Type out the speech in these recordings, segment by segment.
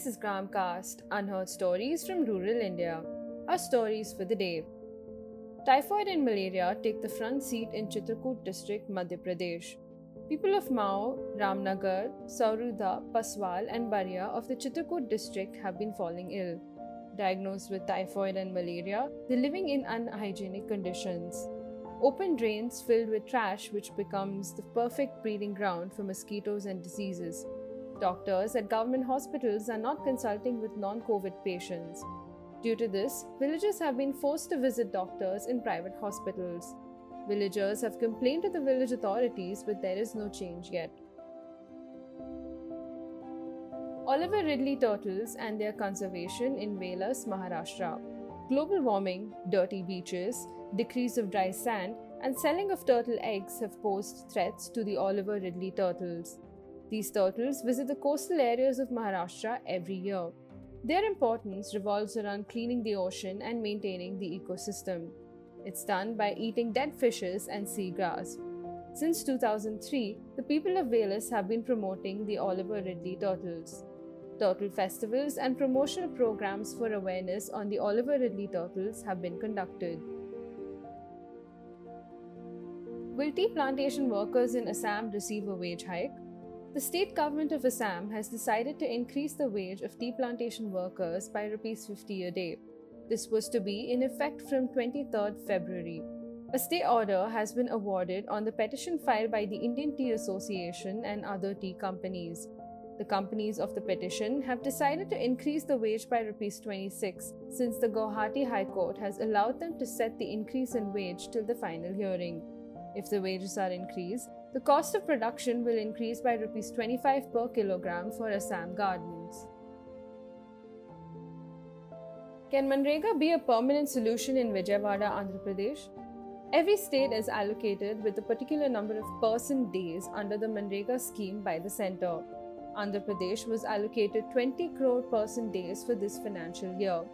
This is Gramcast, unheard stories from rural India. Our stories for the day. Typhoid and malaria take the front seat in Chitrakoot district, Madhya Pradesh. People of Mao, Ramnagar, Sauruda, Paswal, and Baria of the Chitrakoot district have been falling ill. Diagnosed with typhoid and malaria, they're living in unhygienic conditions. Open drains filled with trash, which becomes the perfect breeding ground for mosquitoes and diseases. Doctors at government hospitals are not consulting with non COVID patients. Due to this, villagers have been forced to visit doctors in private hospitals. Villagers have complained to the village authorities, but there is no change yet. Olive Ridley turtles and their conservation in Velas, Maharashtra. Global warming, dirty beaches, decrease of dry sand, and selling of turtle eggs have posed threats to the Olive Ridley turtles. These turtles visit the coastal areas of Maharashtra every year. Their importance revolves around cleaning the ocean and maintaining the ecosystem. It's done by eating dead fishes and seagrass. Since 2003, the people of Velas have been promoting the Olive Ridley turtles. Turtle festivals and promotional programs for awareness on the Olive Ridley turtles have been conducted. Will tea plantation workers in Assam receive a wage hike? The state government of Assam has decided to increase the wage of tea plantation workers by Rs 50 a day. This was to be in effect from 23rd February. A stay order has been awarded on the petition filed by the Indian Tea Association and other tea companies. The companies of the petition have decided to increase the wage by Rs 26 since the Guwahati High Court has allowed them to set the increase in wage till the final hearing. If the wages are increased, the cost of production will increase by Rs 25 per kilogram for Assam gardens. Can Manrega be a permanent solution in Vijayawada, Andhra Pradesh? Every state is allocated with a particular number of person days under the Manrega scheme by the centre. Andhra Pradesh was allocated 20 crore person days for this financial year.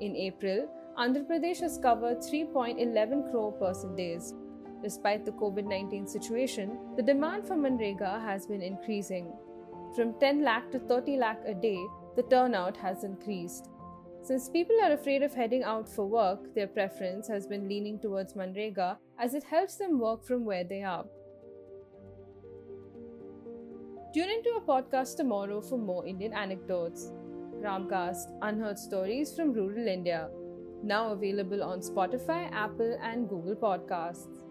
In April, Andhra Pradesh has covered 3.11 crore person days. Despite the COVID 19 situation, the demand for Manrega has been increasing. From 10 lakh to 30 lakh a day, the turnout has increased. Since people are afraid of heading out for work, their preference has been leaning towards Manrega as it helps them work from where they are. Tune into our podcast tomorrow for more Indian anecdotes. Gramcast Unheard Stories from Rural India. Now available on Spotify, Apple, and Google Podcasts.